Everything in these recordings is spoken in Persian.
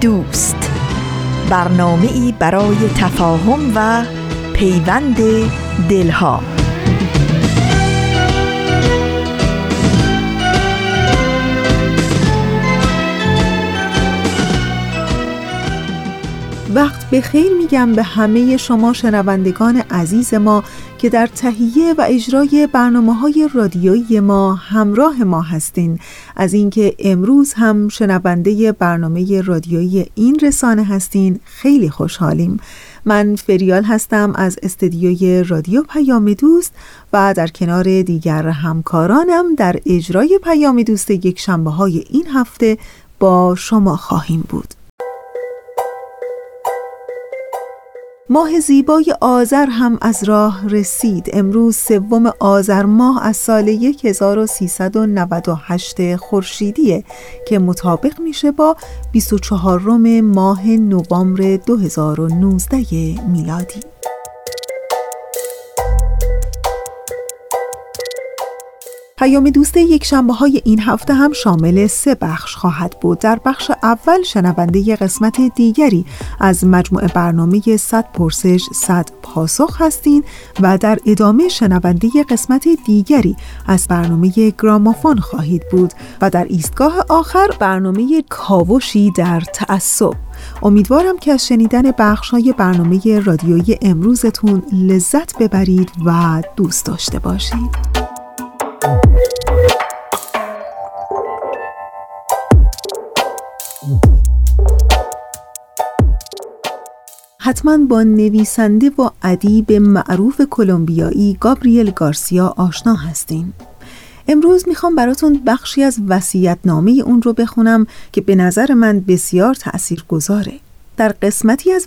دوست. برنامه ای برای تفاهم و پیوند دلها. وقت به خیر میگم به همه شما شنوندگان عزیز ما. که در تهیه و اجرای برنامه های رادیویی ما همراه ما هستین. از اینکه امروز هم شنونده برنامه رادیویی این رسانه هستین خیلی خوشحالیم. من فریال هستم از استدیوی رادیو پیام دوست و در کنار دیگر همکارانم در اجرای پیام دوست یک شنبه های این هفته با شما خواهیم بود. ماه زیبای آذر هم از راه رسید. امروز سوم آذر ماه از سال 1398 خورشیدیه که مطابق میشه با 24 ماه نوامبر 2019 میلادی. پیام دوست یک شنبه های این هفته هم شامل سه بخش خواهد بود. در بخش اول شنونده قسمت دیگری از مجموعه برنامه 100 پرسش 100 پاسخ هستین و در ادامه شنونده قسمت دیگری از برنامه گرامافون خواهید بود و در ایستگاه آخر برنامه کاوشی در تعصب. امیدوارم که از شنیدن بخش های برنامه رادیویی امروزتون لذت ببرید و دوست داشته باشید. حتما با نویسنده و ادیب معروف کلمبیایی گابریل گارسیا آشنا هستین امروز می‌خوام براتون بخشی از نامه اون رو بخونم که به نظر من بسیار تأثیر گذاره. در قسمتی از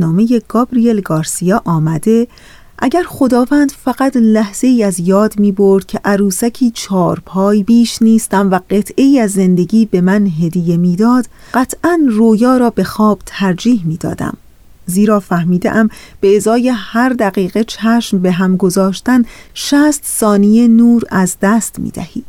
نامه گابریل گارسیا آمده اگر خداوند فقط لحظه ای از یاد می برد که عروسکی چار پای بیش نیستم و قطعه ای از زندگی به من هدیه می‌داد قطعا رویا را به خواب ترجیح می دادم. زیرا فهمیدم به ازای هر دقیقه چشم به هم گذاشتن شست ثانیه نور از دست می دهی.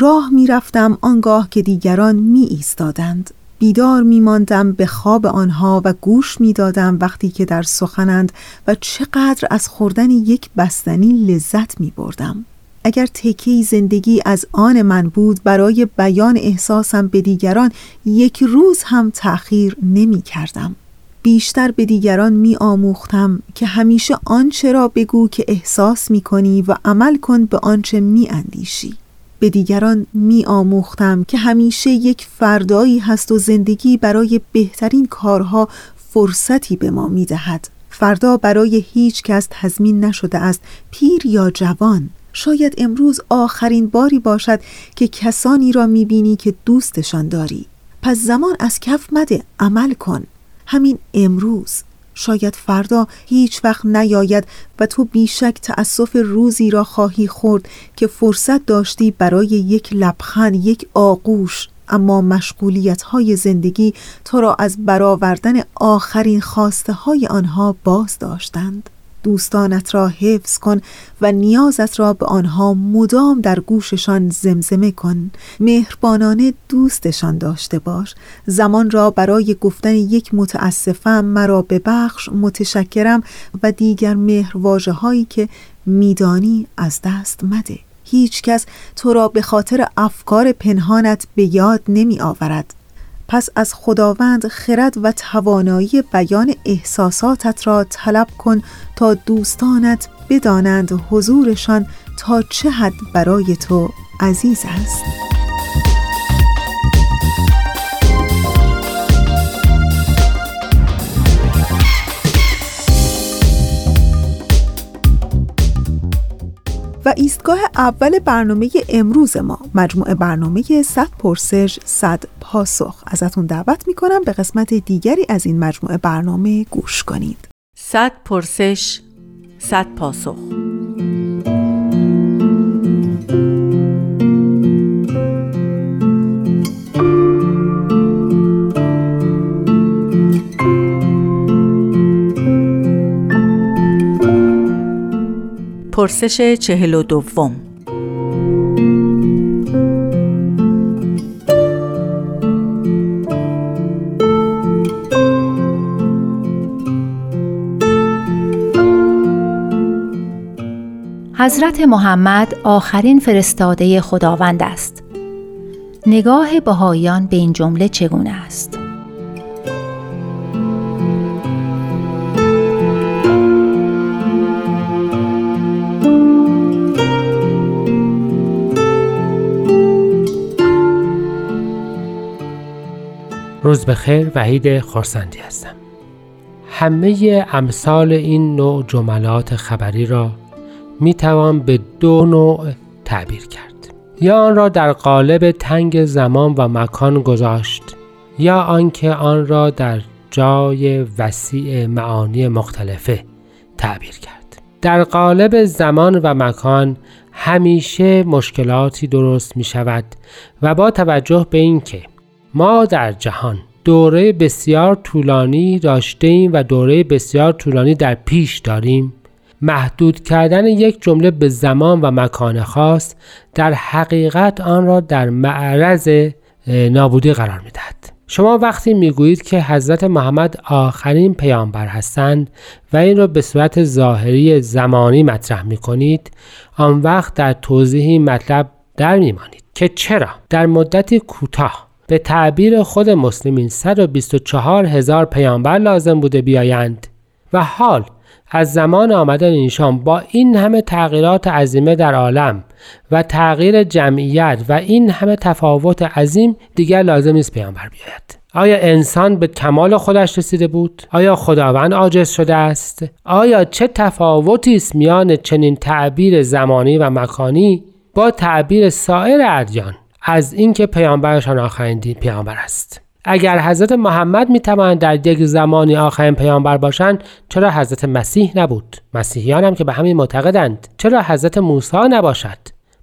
راه می رفتم آنگاه که دیگران می ایستادند. بیدار می ماندم به خواب آنها و گوش می دادم وقتی که در سخنند و چقدر از خوردن یک بستنی لذت می بردم. اگر تکی زندگی از آن من بود برای بیان احساسم به دیگران یک روز هم تأخیر نمی کردم. بیشتر به دیگران می آموختم که همیشه آنچه را بگو که احساس می کنی و عمل کن به آنچه می اندیشی. به دیگران می آموختم که همیشه یک فردایی هست و زندگی برای بهترین کارها فرصتی به ما می دهد. فردا برای هیچ کس تضمین نشده است پیر یا جوان. شاید امروز آخرین باری باشد که کسانی را می بینی که دوستشان داری. پس زمان از کف مده عمل کن. همین امروز. شاید فردا هیچ وقت نیاید و تو بیشک تأسف روزی را خواهی خورد که فرصت داشتی برای یک لبخند یک آغوش. اما مشغولیت های زندگی تو را از برآوردن آخرین خواسته های آنها باز داشتند دوستانت را حفظ کن و نیازت را به آنها مدام در گوششان زمزمه کن. مهربانانه دوستشان داشته باش. زمان را برای گفتن یک متاسفم مرا ببخش متشکرم و دیگر مهرواجه هایی که میدانی از دست مده. هیچ کس تو را به خاطر افکار پنهانت به یاد نمی آورد پس از خداوند خرد و توانایی بیان احساساتت را طلب کن تا دوستانت بدانند حضورشان تا چه حد برای تو عزیز است. و ایستگاه اول برنامه امروز ما مجموعه برنامه 100 پرسش 100 پاسخ. ازتون دعوت می‌کنم به قسمت دیگری از این مجموعه برنامه گوش کنید. 100 پرسش 100 پاسخ. پرسش چهل و دوم حضرت محمد آخرین فرستاده خداوند است. نگاه بهاییان به این جمله چگونه است؟ روز بخیر وحید خورسندی هستم. همه امثال این نوع جملات خبری را می توان به دو نوع تعبیر کرد. یا آن را در قالب تنگ زمان و مکان گذاشت یا آنکه آن را در جای وسیع معانی مختلفه تعبیر کرد. در قالب زمان و مکان همیشه مشکلاتی درست می شود و با توجه به اینکه ما در جهان دوره بسیار طولانی داشته و دوره بسیار طولانی در پیش داریم. محدود کردن یک جمله به زمان و مکان خاص در حقیقت آن را در معرض نابودی قرار می‌دهد. شما وقتی می‌گویید که حضرت محمد آخرین پیامبر هستند و این را به صورت ظاهری زمانی مطرح می کنید آن وقت در توضیح مطلب در میمانید که چرا؟ در مدتی کوتاه به تعبیر خود مسلمین 124 هزار پیامبر لازم بوده بیایند و حال از زمان آمدن ایشان با این همه تغییرات عظیمه در عالم و تغییر جمعیت و این همه تفاوت عظیم دیگر لازم نیست پیامبر بیاید آیا انسان به کمال خودش رسیده بود؟ آیا خداوند عاجز شده است؟ آیا چه تفاوتی است میان چنین تعبیر زمانی و مکانی با تعبیر سایر ادیان از اینکه پیامبرشان آخرین پیامبر است. اگر حضرت محمد می توانند در یک زمانی آخرین پیامبر باشند چرا حضرت مسیح نبود؟ مسیحیان هم که به همین معتقدند. چرا حضرت موسی نباشد؟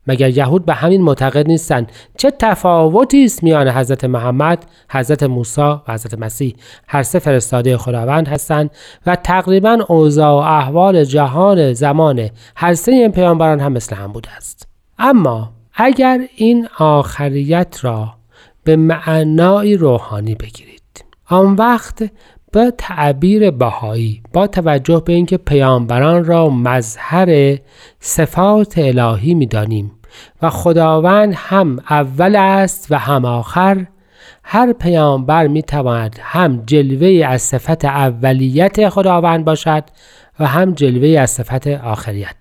مگر یهود به همین معتقد نیستند؟ چه تفاوتی است میان حضرت محمد حضرت موسی و حضرت مسیح؟ هر سه فرستاده خداوند هستند و تقریبا اوضاع و احوال جهان زمان هر سه این پیامبران هم مثل هم بوده است. اما اگر این آخریت را به معنای روحانی بگیرید. آن وقت به تعبیر بهایی با توجه به اینکه پیامبران را مظهر صفات الهی می‌دانیم و خداوند هم اول است و هم آخر هر پیامبر می تواند هم جلوه از صفت اولیت خداوند باشد و هم جلوه از صفت آخریت.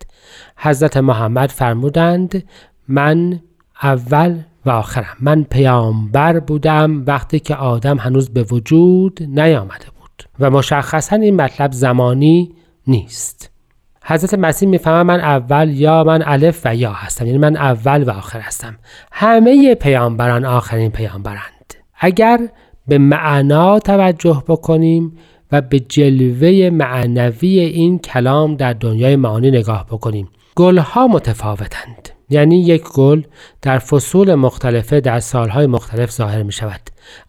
حضرت محمد فرمودند من اول و آخرم. من پیامبر بودم وقتی که آدم هنوز به وجود نیامده بود و مشخصا این مطلب زمانی نیست. حضرت مسیح می‌فهمه من اول یا من الف و یا هستم یعنی من اول و آخر هستم. همه پیامبران آخرین پیامبرند. اگر به معنا توجه بکنیم و به جلوه معنوی این کلام در دنیای معانی نگاه بکنیم گلها متفاوتند. یعنی یک گل در فصول مختلفه در سالهای مختلف ظاهر می شود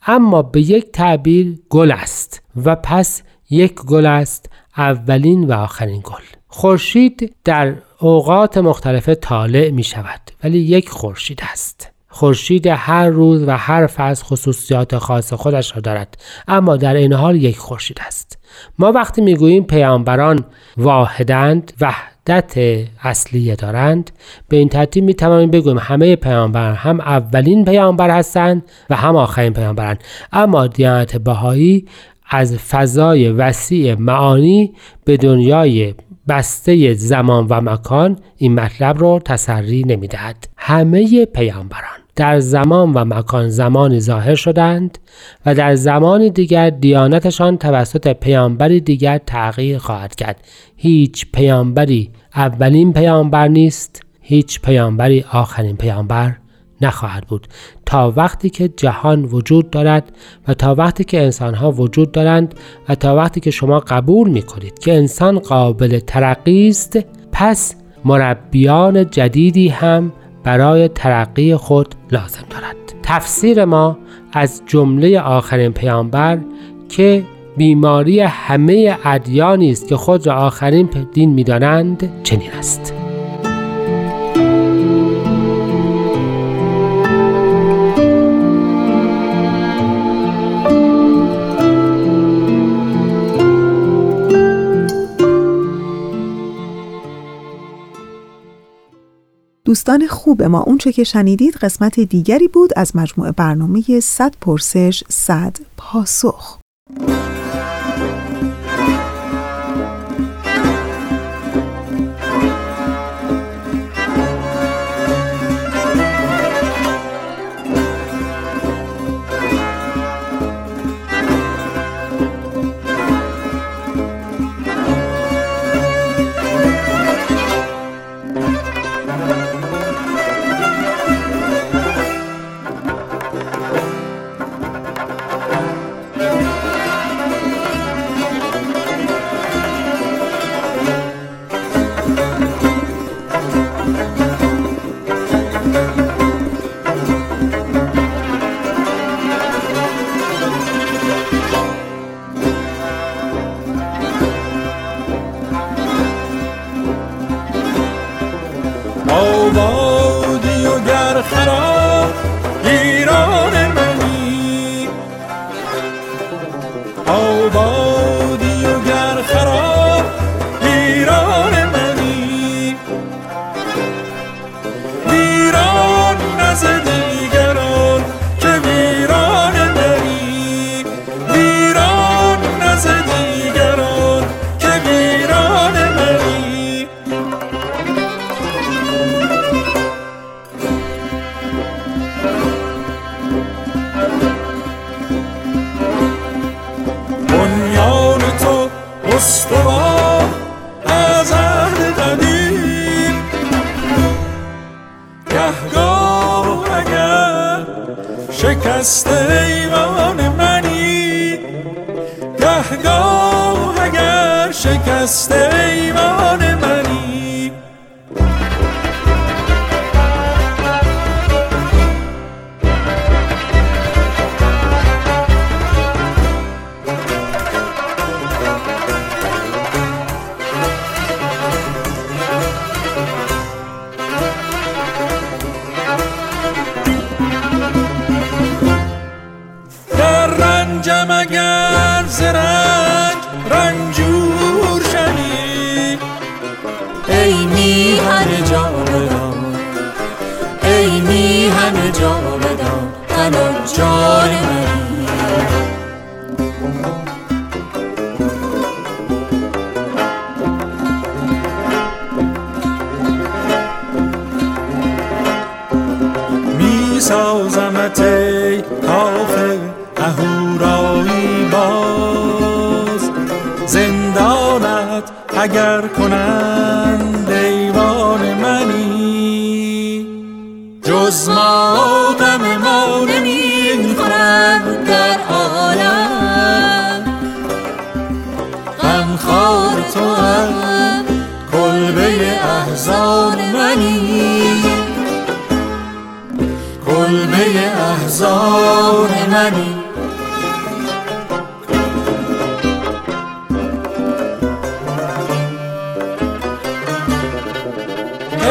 اما به یک تعبیر گل است و پس یک گل است اولین و آخرین گل. خورشید در اوقات مختلفه طالع می شود ولی یک خورشید است. خورشید هر روز و هر فصل خصوصیات خاص خودش را دارد اما در این حال یک خورشید است. ما وقتی می‌گوییم پیامبران واحدند وحدت اصلی دارند به این ترتیب می توانیم بگوییم همه پیامبران هم اولین پیامبر هستند و هم آخرین پیامبرند اما دیانت بهایی از فضای وسیع معانی به دنیای بسته زمان و مکان این مطلب را تسری نمی دهد. همه پیامبران در زمان و مکان زمانی ظاهر شدند و در زمان دیگر دیانتشان توسط پیامبری دیگر تغییر خواهد کرد. هیچ پیامبری اولین پیامبر نیست هیچ پیامبری آخرین پیامبر نخواهد بود. تا وقتی که جهان وجود دارد و تا وقتی که انسانها وجود دارند و تا وقتی که شما قبول می کنید که انسان قابل ترقی است پس مربیان جدیدی هم برای ترقی خود لازم دارد. تفسیر ما از جمله آخرین پیامبر که بیماری همه ادیانی است که خود را آخرین دین می‌دانند چنین است. دوستان خوب ما اونچه که شنیدید قسمت دیگری بود از مجموعه برنامه 100 پرسش 100 پاسخ.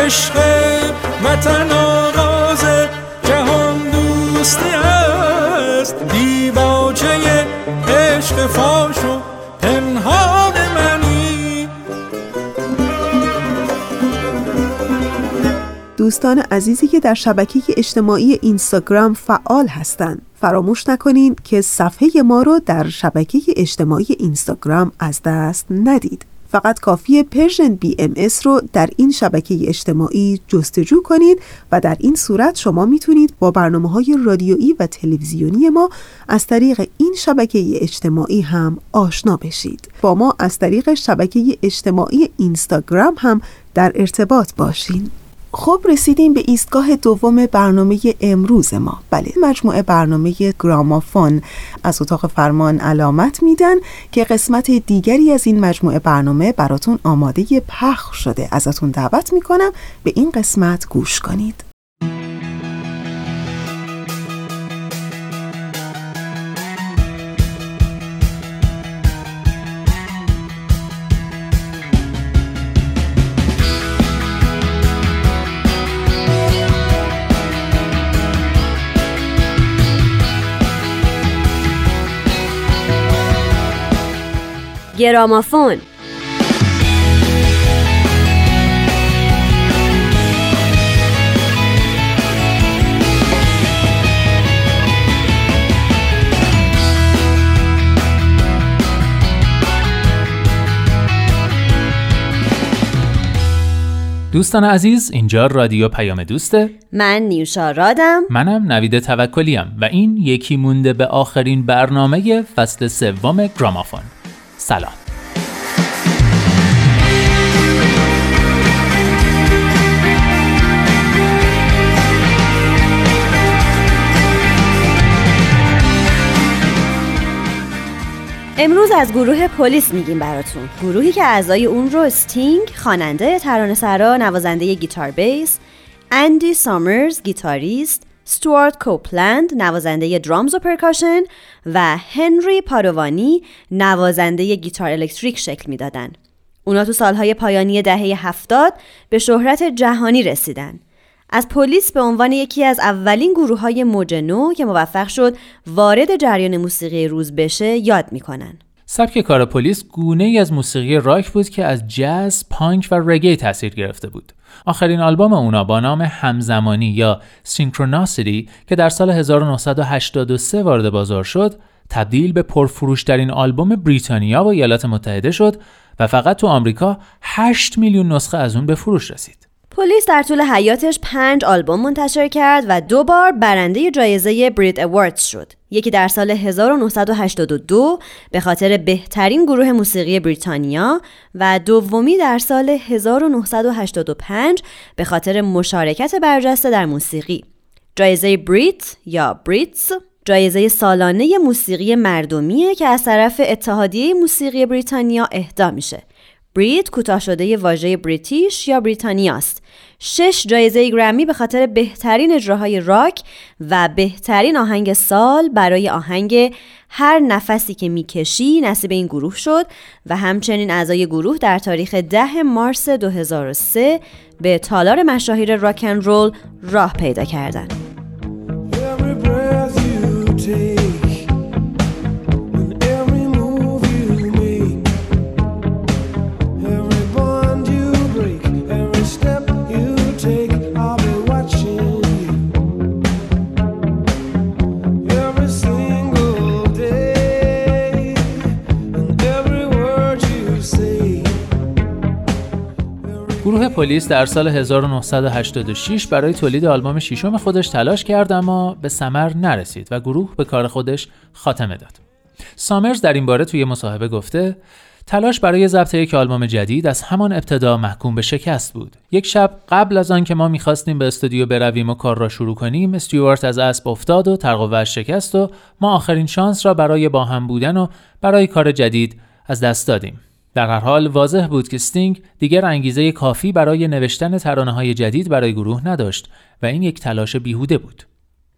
عشق وطن آغاز جهان دوستی است. دیباچه عشق فاش و پنهان منی. دوستان عزیزی که در شبکه اجتماعی اینستاگرام فعال هستند فراموش نکنید که صفحه ما رو در شبکه اجتماعی اینستاگرام از دست ندید. فقط کافی Persian BMS رو در این شبکه اجتماعی جستجو کنید و در این صورت شما می‌تونید با برنامه های رادیویی و تلویزیونی ما از طریق این شبکه اجتماعی هم آشنا بشید. با ما از طریق شبکه اجتماعی اینستاگرام هم در ارتباط باشین. خب رسیدیم به ایستگاه دوم برنامه امروز ما. بله مجموعه برنامه گرامافون از اتاق فرمان علامت میدن که قسمت دیگری از این مجموعه برنامه براتون آماده پخش شده. ازتون دعوت می‌کنم به این قسمت گوش کنید. گرامافون. دوستان عزیز اینجا رادیو پیام دوسته من نیوشا رادم. منم نوید توکلیم و این یکی مونده به آخرین برنامه فصل سوم گرامافون. سلام. امروز از گروه پلیس میگیم براتون. گروهی که اعضای اون رو استینگ خواننده ترانه سرا نوازنده گیتار بیس اندی سامرز گیتاریست ستوارت کوپلند نوازنده درامز و پرکاشن و هنری پادوانی نوازنده گیتار الکتریک شکل می‌دادن. اونا تو سالهای پایانی دهه هفتاد به شهرت جهانی رسیدن. از پلیس به عنوان یکی از اولین گروه های موج نو که موفق شد وارد جریان موسیقی روز بشه یاد می‌کنن. سبک کار پلیس گونه ای از موسیقی راک بود که از جاز، پانک و رگی تاثیر گرفته بود. آخرین آلبوم اونا با نام همزمانی یا سینکروناسیتی که در سال 1983 وارد بازار شد، تبدیل به پرفروشترین آلبوم بریتانیا و ایالات متحده شد و فقط تو آمریکا 8 میلیون نسخه از اون به فروش رسید. پلیس در طول حیاتش پنج آلبوم منتشر کرد و دو بار برنده جایزه برید اواردز شد. یکی در سال 1982 به خاطر بهترین گروه موسیقی بریتانیا و دومی در سال 1985 به خاطر مشارکت برجسته در موسیقی. جایزه بریت یا بریتز جایزه سالانه موسیقی مردمیه که از طرف اتحادیه موسیقی بریتانیا اهدا میشه. بریت کوتاه شده واژه بریتیش یا بریتانیاست. شش جایزه گرمی به خاطر بهترین اجراهای راک و بهترین آهنگ سال برای آهنگ هر نفسی که می‌کشی نصیب این گروه شد و همچنین اعضای گروه در تاریخ ده مارس 2003 به تالار مشاهیر راکن رول راه پیدا کردند. گروه پلیس در سال 1986 برای تولید آلبوم ششم خودش تلاش کرد اما به ثمر نرسید و گروه به کار خودش خاتمه داد. سامرز در این باره توی مصاحبه گفته تلاش برای ضبط یک آلبوم جدید از همان ابتدا محکوم به شکست بود. یک شب قبل از آن که ما می‌خواستیم به استودیو برویم و کار را شروع کنیم، استیوارت از اسب افتاد و ترقوهش شکست و ما آخرین شانس را برای با هم بودن و برای کار جدید از دست دادیم. در هر حال واضح بود که ستینگ دیگر انگیزه کافی برای نوشتن ترانه های جدید برای گروه نداشت و این یک تلاش بیهوده بود.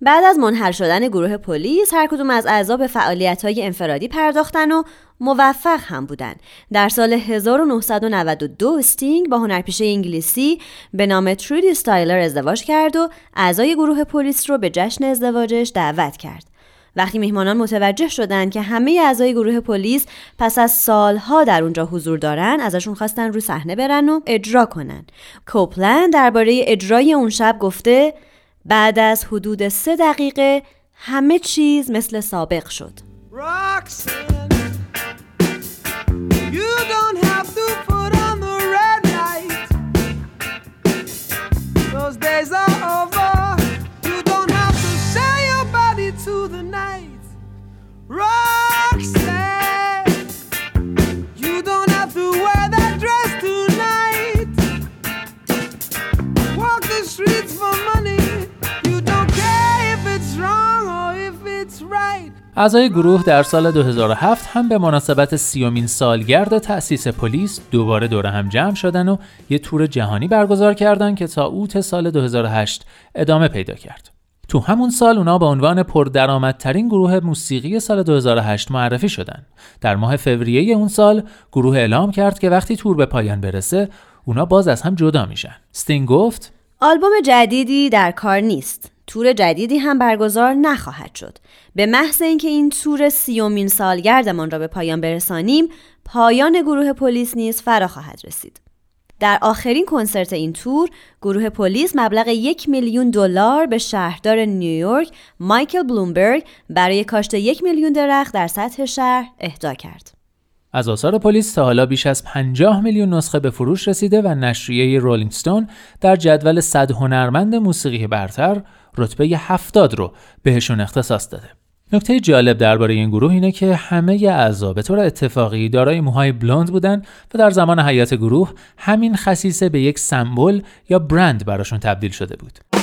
بعد از منحل شدن گروه پلیس هر کدوم از اعضا به فعالیت های انفرادی پرداختن و موفق هم بودن. در سال 1992 ستینگ با هنرپیشه انگلیسی به نام ترودی ستایلر ازدواج کرد و اعضای گروه پلیس رو به جشن ازدواجش دعوت کرد. وقتی میهمانان متوجه شدند که همه اعضای گروه پلیس پس از سالها در اونجا حضور دارن ازشون خواستن رو صحنه برن و اجرا کنن. کوپلند درباره اجرای اون شب گفته بعد از حدود سه دقیقه همه چیز مثل سابق شد. Walk اعضای گروه در سال 2007 هم به مناسبت سیومین سالگرد تأسیس پلیس دوباره دور هم جمع شدن و یه تور جهانی برگزار کردند که تا اوت سال 2008 ادامه پیدا کرد. تو همون سال اونا به عنوان پردرآمدترین گروه موسیقی سال 2008 معرفی شدن. در ماه فوریه اون سال گروه اعلام کرد که وقتی تور به پایان برسه اونا باز از هم جدا میشن. ستینگ گفت آلبوم جدیدی در کار نیست. تور جدیدی هم برگزار نخواهد شد. به محض اینکه این تور سیومین سالگردمان را به پایان برسانیم، پایان گروه پلیس نیز فرا خواهد رسید. در آخرین کنسرت این تور گروه پلیس مبلغ یک میلیون دلار به شهردار نیویورک مایکل بلومبرگ برای کاشت یک میلیون درخت در سطح شهر اهدا کرد. از آثار پلیس تا حالا بیش از 50 میلیون نسخه به فروش رسیده و نشریه رولینگ ستون در جدول 100 هنرمند موسیقی برتر رتبه 70 رو بهشون اختصاص داده. نکته جالب درباره این گروه اینه که همه اعضا به طور اتفاقی دارای موهای بلوند بودن و در زمان حیات گروه همین خصیصه به یک سمبل یا برند براشون تبدیل شده بود.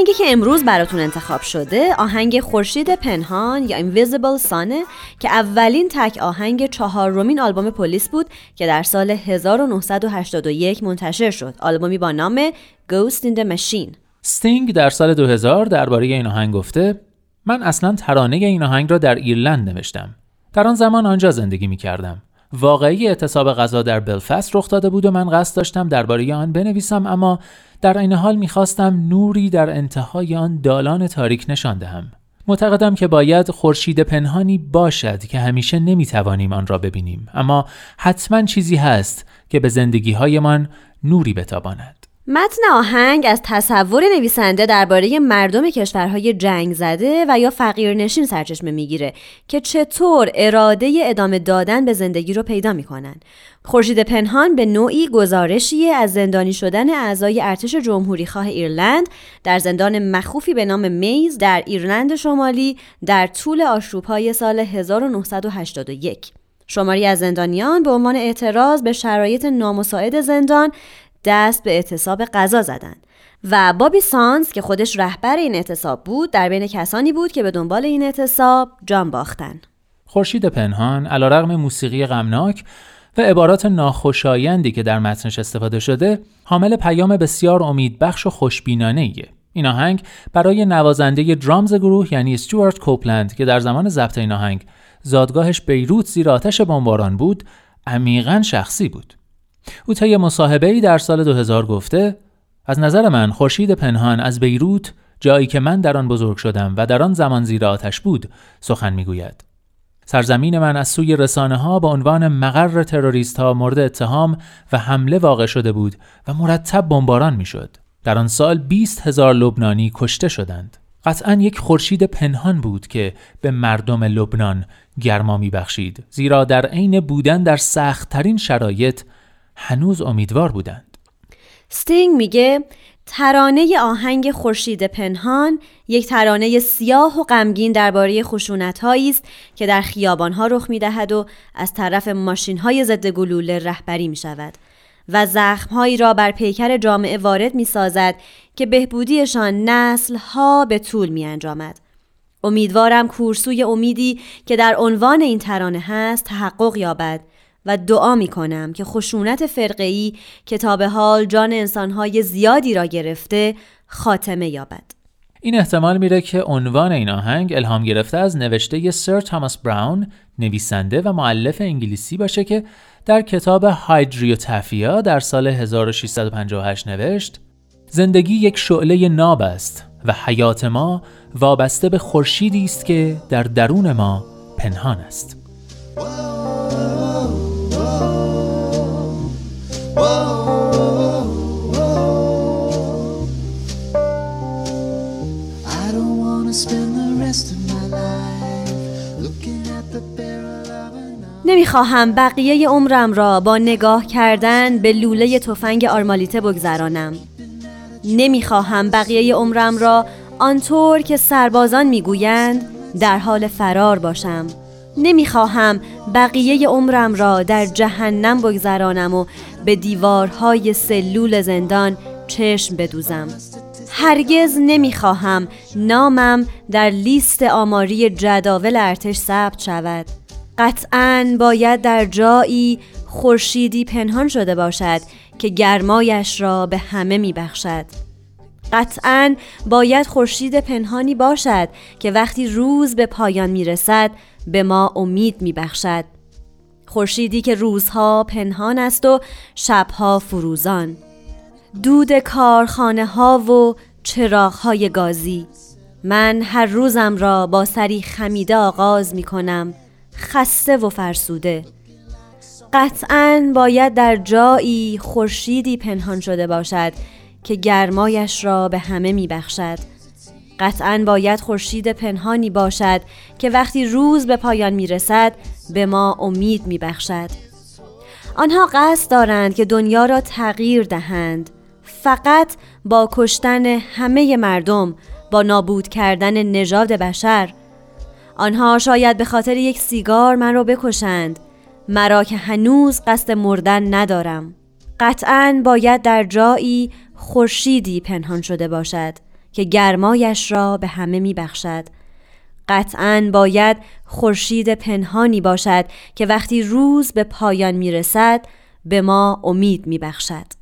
آهنگی که امروز براتون انتخاب شده آهنگ خورشید پنهان یا Invisible Sun که اولین تک آهنگ چهارمین آلبوم پلیس بود که در سال 1981 منتشر شد. آلبومی با نام Ghost in the Machine. ستینگ در سال 2000 درباره این آهنگ گفته من اصلا ترانه این آهنگ را در ایرلند نوشتم. در آن زمان آنجا زندگی می کردم وقایع اعتصاب غذا در بلفست رخ داده بود و من قصد داشتم درباره آن بنویسم اما در این حال می‌خواستم نوری در انتهای آن دالان تاریک نشان دهم. معتقدم که باید خورشید پنهانی باشد که همیشه نمی‌توانیم آن را ببینیم اما حتما چیزی هست که به زندگی هایمان نوری بتاباند. متن آهنگ از تصور نویسنده درباره مردم کشورهای جنگ زده و یا فقیرنشین سرچشمه می‌گیره که چطور اراده ادامه دادن به زندگی رو پیدا می‌کنن. خورشید پنهان به نوعی گزارشی از زندانی شدن اعضای ارتش جمهوری خواه ایرلند در زندان مخوفی به نام میز در ایرلند شمالی در طول آشوبهای سال 1981. شماری از زندانیان به عنوان اعتراض به شرایط نامساعد زندان دست به اعتصاب غذا زدند و بابی سانز که خودش رهبر این اعتصاب بود در بین کسانی بود که به دنبال این اعتصاب جان باختن. خورشید پنهان علیرغم موسیقی غمناک و عبارات ناخوشایندی که در متنش استفاده شده حامل پیام بسیار امیدبخش و خوشبینانه ایه. این آهنگ برای نوازنده درامز گروه یعنی استوارت کوپلند که در زمان ضبط این آهنگ زادگاهش بیروت زیر آتش بمباران بود عمیقا شخصی بود. او طی مصاحبه در سال 2000 گفته از نظر من خورشید پنهان از بیروت جایی که من در آن بزرگ شدم و در آن زمان زیر آتش بود سخن می‌گوید سرزمین من از سوی رسانه ها به عنوان مقر تروریست ها مورد اتهام و حمله واقع شده بود و مرتب بمباران می‌شد. در آن سال 20 هزار لبنانی کشته شدند. قطعا یک خورشید پنهان بود که به مردم لبنان گرما بخشید زیرا در عین بودن در سختترین شرایط هنوز امیدوار بودند. ستینگ میگه ترانه آهنگ خورشید پنهان یک ترانه سیاه و غمگین درباره خشونت است که در خیابانها رخ می‌دهد و از طرف ماشین های ضد گلوله رهبری می شود و زخمهایی را بر پیکر جامعه وارد می سازد که بهبودیشان نسل ها به طول می انجامد. امیدوارم کورسوی امیدی که در عنوان این ترانه هست تحقق یابد و دعا می کنم که خشونت فرقه‌ای که تا به حال جان انسانهای زیادی را گرفته خاتمه یابد. این احتمال میره که عنوان این آهنگ الهام گرفته از نوشته سر تاماس براون نویسنده و معلف انگلیسی باشه که در کتاب هایدریوتافیا در سال 1658 نوشت زندگی یک شعله ناب است و حیات ما وابسته به خورشیدی است که در درون ما پنهان است. نمی‌خواهم بقیه عمرم را با نگاه کردن به لوله تفنگ آرمالیته بگذرانم. نمی‌خواهم بقیه عمرم را آنطور که سربازان می‌گویند در حال فرار باشم. نمی‌خواهم بقیه عمرم را در جهنم بگذرانم و به دیوارهای سلول زندان چشم بدوزم. هرگز نمی‌خواهم نامم در لیست آماری جداول ارتش ثبت شود. قطعا باید در جایی خورشیدی پنهان شده باشد که گرمایش را به همه میبخشد. قطعا باید خورشید پنهانی باشد که وقتی روز به پایان می‌رسد به ما امید میبخشد. خورشیدی که روزها پنهان است و شبها فروزان. دود کارخانه ها و چراغ های گازی. من هر روزم را با سری خمیده آغاز می کنم خسته و فرسوده. قطعا باید در جایی خورشیدی پنهان شده باشد که گرمایش را به همه می بخشد. قطعا باید خورشید پنهانی باشد که وقتی روز به پایان می رسد به ما امید می بخشد. آنها قصد دارند که دنیا را تغییر دهند. فقط با کشتن همه مردم با نابود کردن نژاد بشر. آنها شاید به خاطر یک سیگار من را بکشند. مرا که هنوز قصد مردن ندارم. قطعا باید در جایی خورشیدی پنهان شده باشد. که گرمایش را به همه می بخشد. قطعا باید خورشید پنهانی باشد که وقتی روز به پایان می رسد به ما امید می بخشد.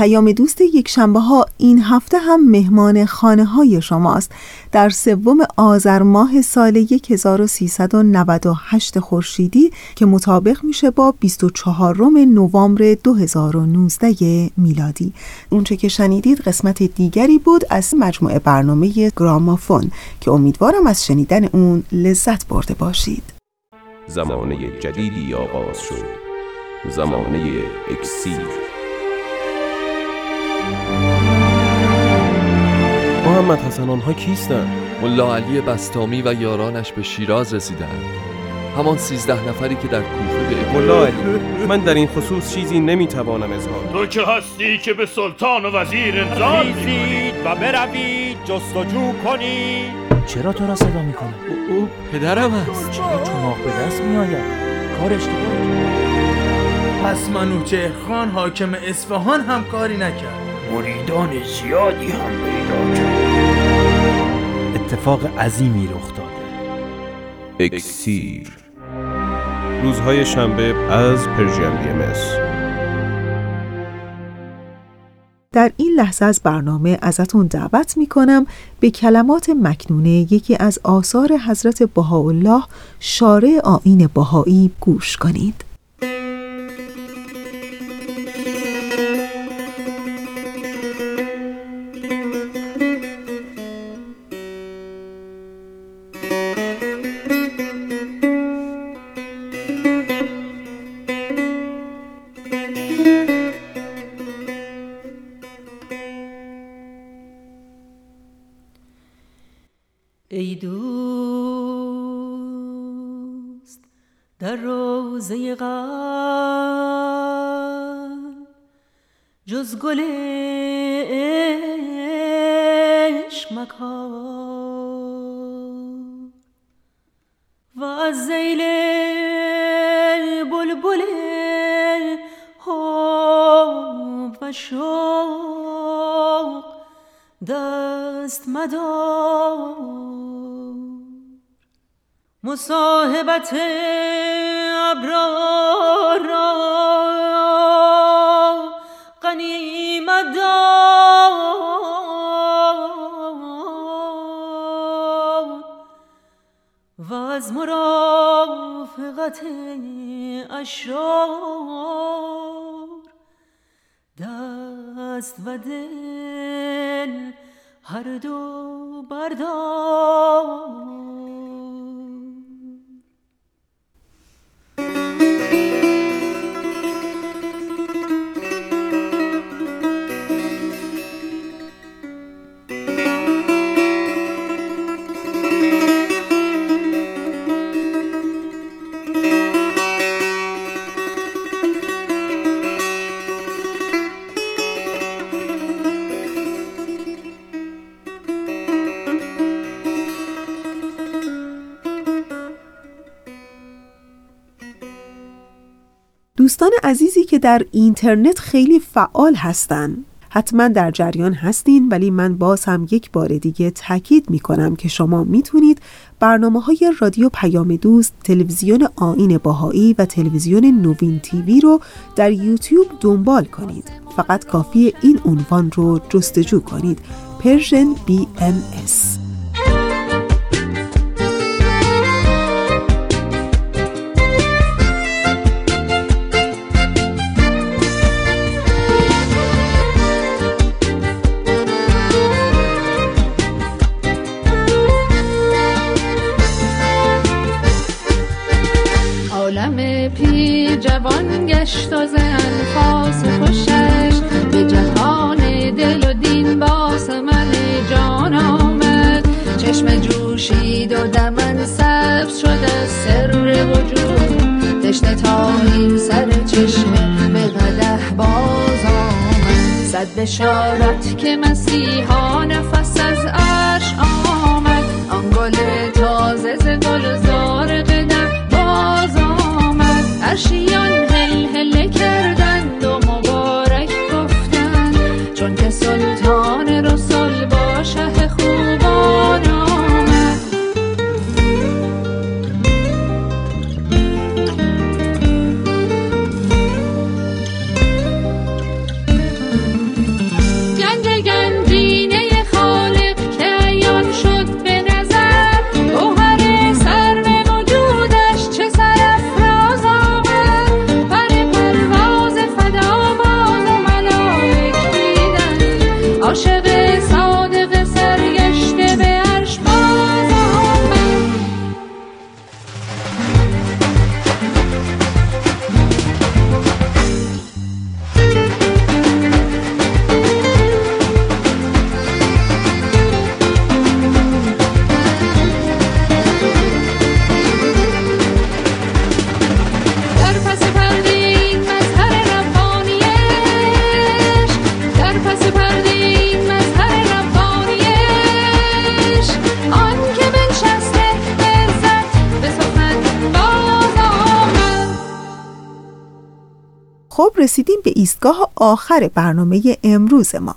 پیام دوست یک شنبه ها این هفته هم مهمان خانه های شماست. در سوم آذر ماه سال 1398 خورشیدی که مطابق میشه با 24 نوامبر 2019 میلادی. اونچه که شنیدید قسمت دیگری بود از مجموعه برنامه گرامافون که امیدوارم از شنیدن اون لذت برده باشید. زمانه جدیدی آغاز شد. زمانه اکسیر. محمد حسن آنها کیستند؟ ملا علی بستامی و یارانش به شیراز رسیدند. همان سیزده نفری که در کوفه به ملا علی من در این خصوص چیزی نمی‌توانم اظهار تو که هستی که به سلطان و وزیر انذار میزید و بروید جستجو کنید چرا تو را صدا می‌کنه؟ او, او پدرم است. چرا چماق به دست میآید؟ کار اشتباهی. پس منوچه خان حاکم اصفهان هم کاری نکرد. مریدان زیادی هم پیدا کرد. اتفاق عظیمی رخ داده. اکسیر. روزهای شنبه از پرژیم بی ام در این لحظه از برنامه ازتون دعوت می کنم به کلمات مکنونه یکی از آثار حضرت بهاءالله شارع آین بهایی گوش کنید. قلب جز گل عشق مکار و از زیل بلبل حب و شوق دست مدار. مصاحبت ابرار را غنیمت دار و از مرافقت اشرار. دست و دل هر دو بردار. دوستان عزیزی که در اینترنت خیلی فعال هستند حتما در جریان هستین ولی من باز هم یک بار دیگه تاکید می کنم که شما می‌تونید برنامه های رادیو پیام دوست، تلویزیون آیین بهایی و تلویزیون نوین TV رو در یوتیوب دنبال کنید. فقط کافیه این عنوان رو جستجو کنید. Persian BMS بشارت که مسیحا نفس از عرش آمد. آن گل تازه آخر برنامه امروز ما.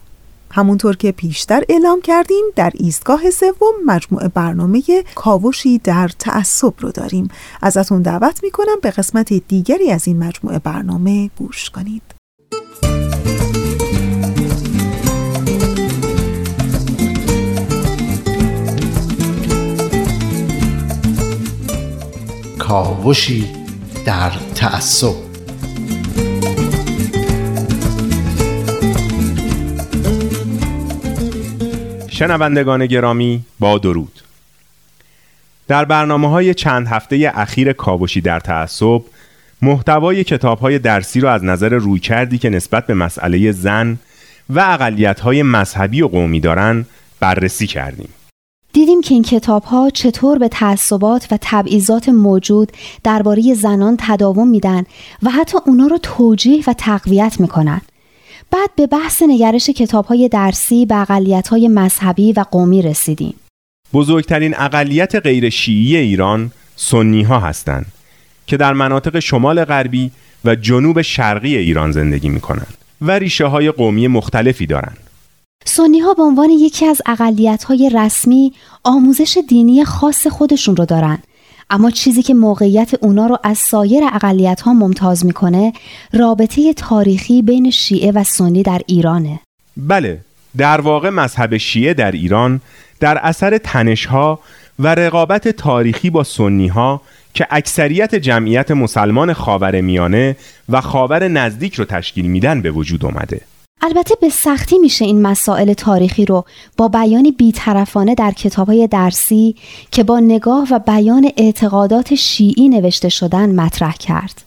همونطور که پیشتر اعلام کردیم در ایستگاه سوم مجموعه برنامه کاوشی در تعصب رو داریم. ازتون دعوت می‌کنم به قسمت دیگری از این مجموعه برنامه گوش کنید. کاوشی در تعصب شنوندگان گرامی با درود در برنامه های چند هفته اخیر کاوشی در تعصب محتوای کتاب های درسی را از نظر روی کردی که نسبت به مسئله زن و اقلیت های مذهبی و قومی دارن بررسی کردیم دیدیم که این کتاب ها چطور به تعصبات و تبعیضات موجود درباره زنان تداوم میدن و حتی اونا رو توجیه و تقویت می‌کنن. بعد به بحث نگرش کتاب های درسی به اقلیت های مذهبی و قومی رسیدیم. بزرگترین اقلیت غیر شیعی ایران سنی ها هستند که در مناطق شمال غربی و جنوب شرقی ایران زندگی می کنند و ریشه های قومی مختلفی دارند. سنی ها به عنوان یکی از اقلیت های رسمی آموزش دینی خاص خودشون رو دارن اما چیزی که موقعیت اونا رو از سایر اقلیت ها ممتاز می‌کنه رابطه تاریخی بین شیعه و سنی در ایرانه. بله در واقع مذهب شیعه در ایران در اثر تنشها و رقابت تاریخی با سنی ها که اکثریت جمعیت مسلمان خاور میانه و خاور نزدیک رو تشکیل میدن به وجود اومده. البته به سختی میشه این مسائل تاریخی رو با بیانی بیطرفانه در کتابهای درسی که با نگاه و بیان اعتقادات شیعی نوشته شدن مطرح کرد.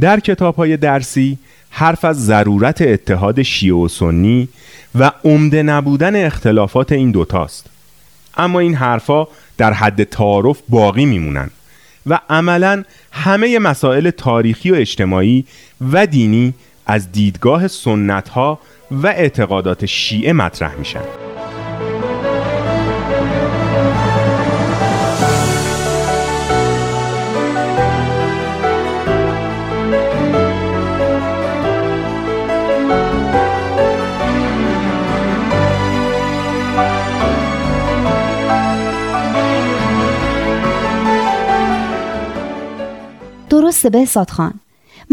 در کتابهای درسی حرف از ضرورت اتحاد شیعه و سنی و عمده نبودن اختلافات این دوتاست. اما این حرفا در حد تعارف باقی میمونن و عملا همه مسائل تاریخی و اجتماعی و دینی از دیدگاه سنت ها و اعتقادات شیعه مطرح میشن. درسته به خان.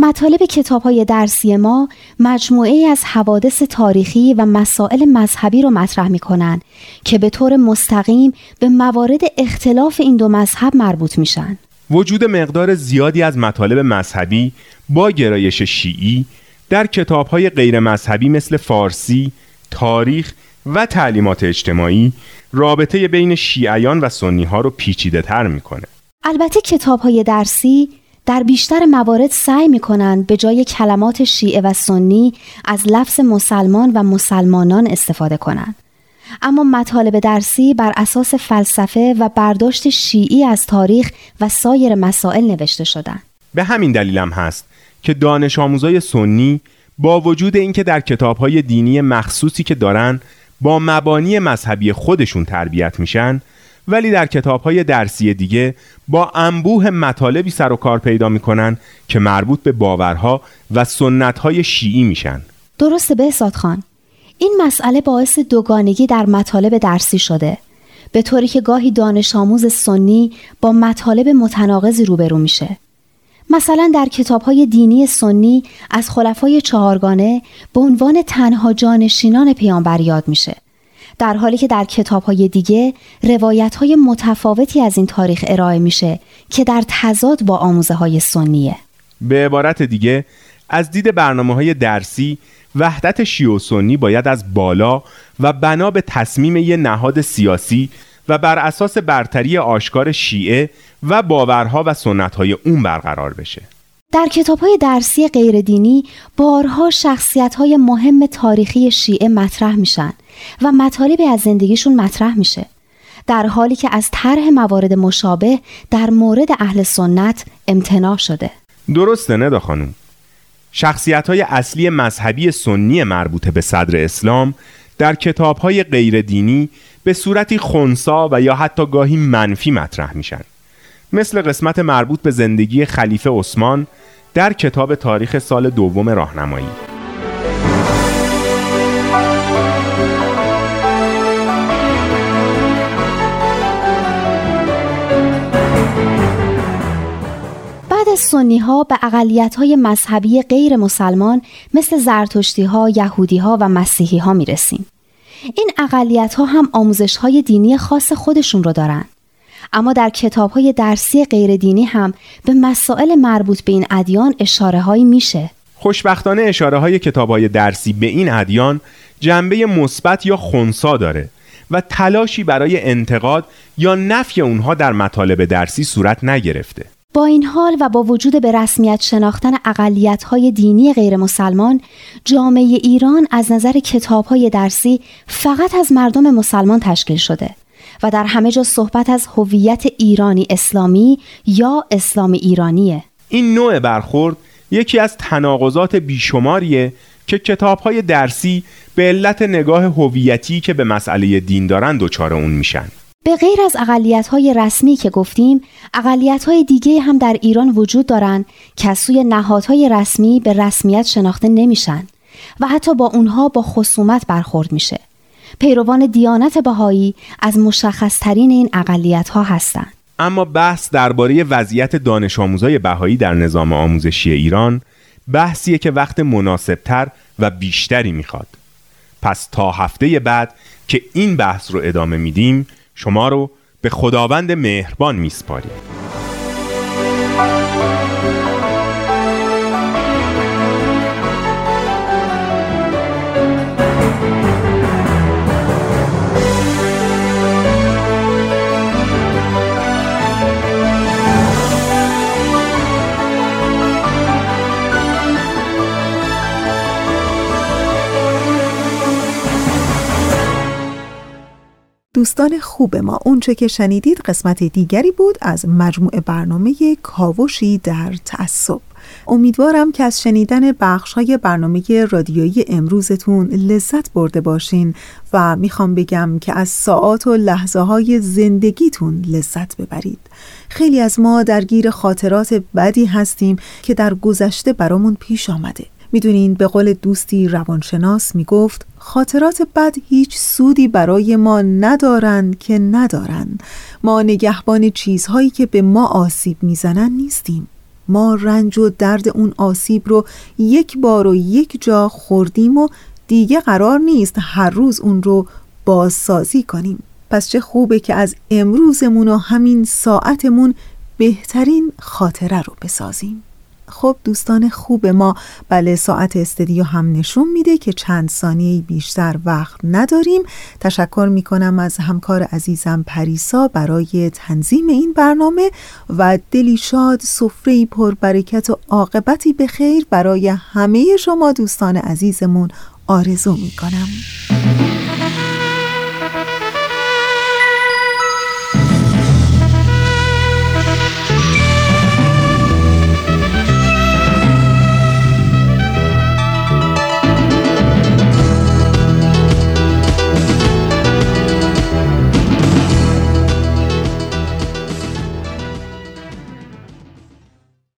مطالب کتاب های درسی ما مجموعه از حوادث تاریخی و مسائل مذهبی رو مطرح می کنن که به طور مستقیم به موارد اختلاف این دو مذهب مربوط میشن. وجود مقدار زیادی از مطالب مذهبی با گرایش شیعی در کتاب های غیر مذهبی مثل فارسی، تاریخ و تعلیمات اجتماعی رابطه بین شیعیان و سنی ها رو پیچیده تر می‌کنه. البته کتاب های درسی در بیشتر موارد سعی می کنند به جای کلمات شیعه و سنی از لفظ مسلمان و مسلمانان استفاده کنند. اما مطالب درسی بر اساس فلسفه و برداشت شیعی از تاریخ و سایر مسائل نوشته شدند. به همین دلیلم هست که دانش آموزای سنی با وجود اینکه در کتابهای دینی مخصوصی که دارن با مبانی مذهبی خودشون تربیت میشن ولی در کتاب های درسی دیگه با انبوه مطالبی سر و کار پیدا می‌کنن که مربوط به باورها و سنت های شیعی میشن. درسته به خان. این مسئله باعث دوگانگی در مطالب درسی شده. به طوری که گاهی دانش آموز سنی با مطالب متناقضی روبرو میشه. مثلا در کتاب های دینی سنی از خلفای چهارگانه به عنوان تنها جانشینان پیامبر یاد میشه. در حالی که در کتاب های دیگه روایت های متفاوتی از این تاریخ ارائه میشه که در تضاد با آموزه های سنیه. به عبارت دیگه از دید برنامه های درسی وحدت شیعه و سنی باید از بالا و بنا به تصمیم یه نهاد سیاسی و بر اساس برتری آشکار شیعه و باورها و سنتهای اون برقرار بشه. در کتاب های درسی غیردینی بارها شخصیت های مهم تاریخی شیعه مطرح میشن و مطالبی از زندگیشون مطرح میشه. در حالی که از طرح موارد مشابه در مورد اهل سنت امتناع شده. درسته ندا خانم. شخصیت های اصلی مذهبی سنی مربوط به صدر اسلام در کتاب های غیر دینی به صورتی خونسا و یا حتی گاهی منفی مطرح میشن. مثل قسمت مربوط به زندگی خلیفه عثمان در کتاب تاریخ سال دوم راهنمایی بعد سنی ها به اقلیت های مذهبی غیر مسلمان مثل زرتشتی ها، یهودی ها و مسیحی ها می رسیم. این اقلیت ها هم آموزش های دینی خاص خودشون رو دارن. اما در کتاب های درسی غیر دینی هم به مسائل مربوط به این ادیان اشاره هایی میشه. خوشبختانه اشاره های کتاب های درسی به این ادیان جنبه مثبت یا خونسا داره و تلاشی برای انتقاد یا نفی اونها در مطالب درسی صورت نگرفته. با این حال و با وجود به رسمیت شناختن اقلیت های دینی غیر مسلمان جامعه ایران از نظر کتاب های درسی فقط از مردم مسلمان تشکیل شده و در همه جا صحبت از هویت ایرانی اسلامی یا اسلام ایرانیه. این نوع برخورد یکی از تناقضات بیشماریه که کتاب های درسی به علت نگاه هویتی که به مسئله دین دارن دچار اون میشن. به غیر از اقلیت های رسمی که گفتیم اقلیت های دیگه هم در ایران وجود دارند که از سوی نهادهای رسمی به رسمیت شناخته نمیشن و حتی با اونها با خصومت برخورد میشه. پیروان دیانت بهایی از مشخصترین این اقلیت ها هستند. اما بحث درباره وضعیت دانش آموزای بهایی در نظام آموزشی ایران بحثیه که وقت مناسبتر و بیشتری می‌خواد. پس تا هفته بعد که این بحث رو ادامه میدیم شما رو به خداوند مهربان میسپاریم. دوستان خوب ما. اونچه که شنیدید قسمت دیگری بود از مجموعه برنامه کاوشی در تعصب. امیدوارم که از شنیدن بخش های برنامه رادیویی امروزتون لذت برده باشین و می‌خوام بگم که از ساعات و لحظه های زندگیتون لذت ببرید. خیلی از ما درگیر خاطرات بدی هستیم که در گذشته برامون پیش آمده. می‌دونین به قول دوستی روانشناس می‌گفت خاطرات بد هیچ سودی برای ما ندارند که ندارند ما نگهبان چیزهایی که به ما آسیب می‌زنن نیستیم. ما رنج و درد اون آسیب رو یک بار و یک جا خوردیم و دیگه قرار نیست هر روز اون رو بازسازی کنیم. پس چه خوبه که از امروزمون و همین ساعتمون بهترین خاطره رو بسازیم. خب دوستان خوب ما بله ساعت استدیو هم نشون میده که چند ثانیه بیشتر وقت نداریم. تشکر می‌کنم از همکار عزیزم پریسا برای تنظیم این برنامه و دلی شاد سفره پر برکت و عاقبتی به خیر برای همه شما دوستان عزیزمون آرزو می‌کنم.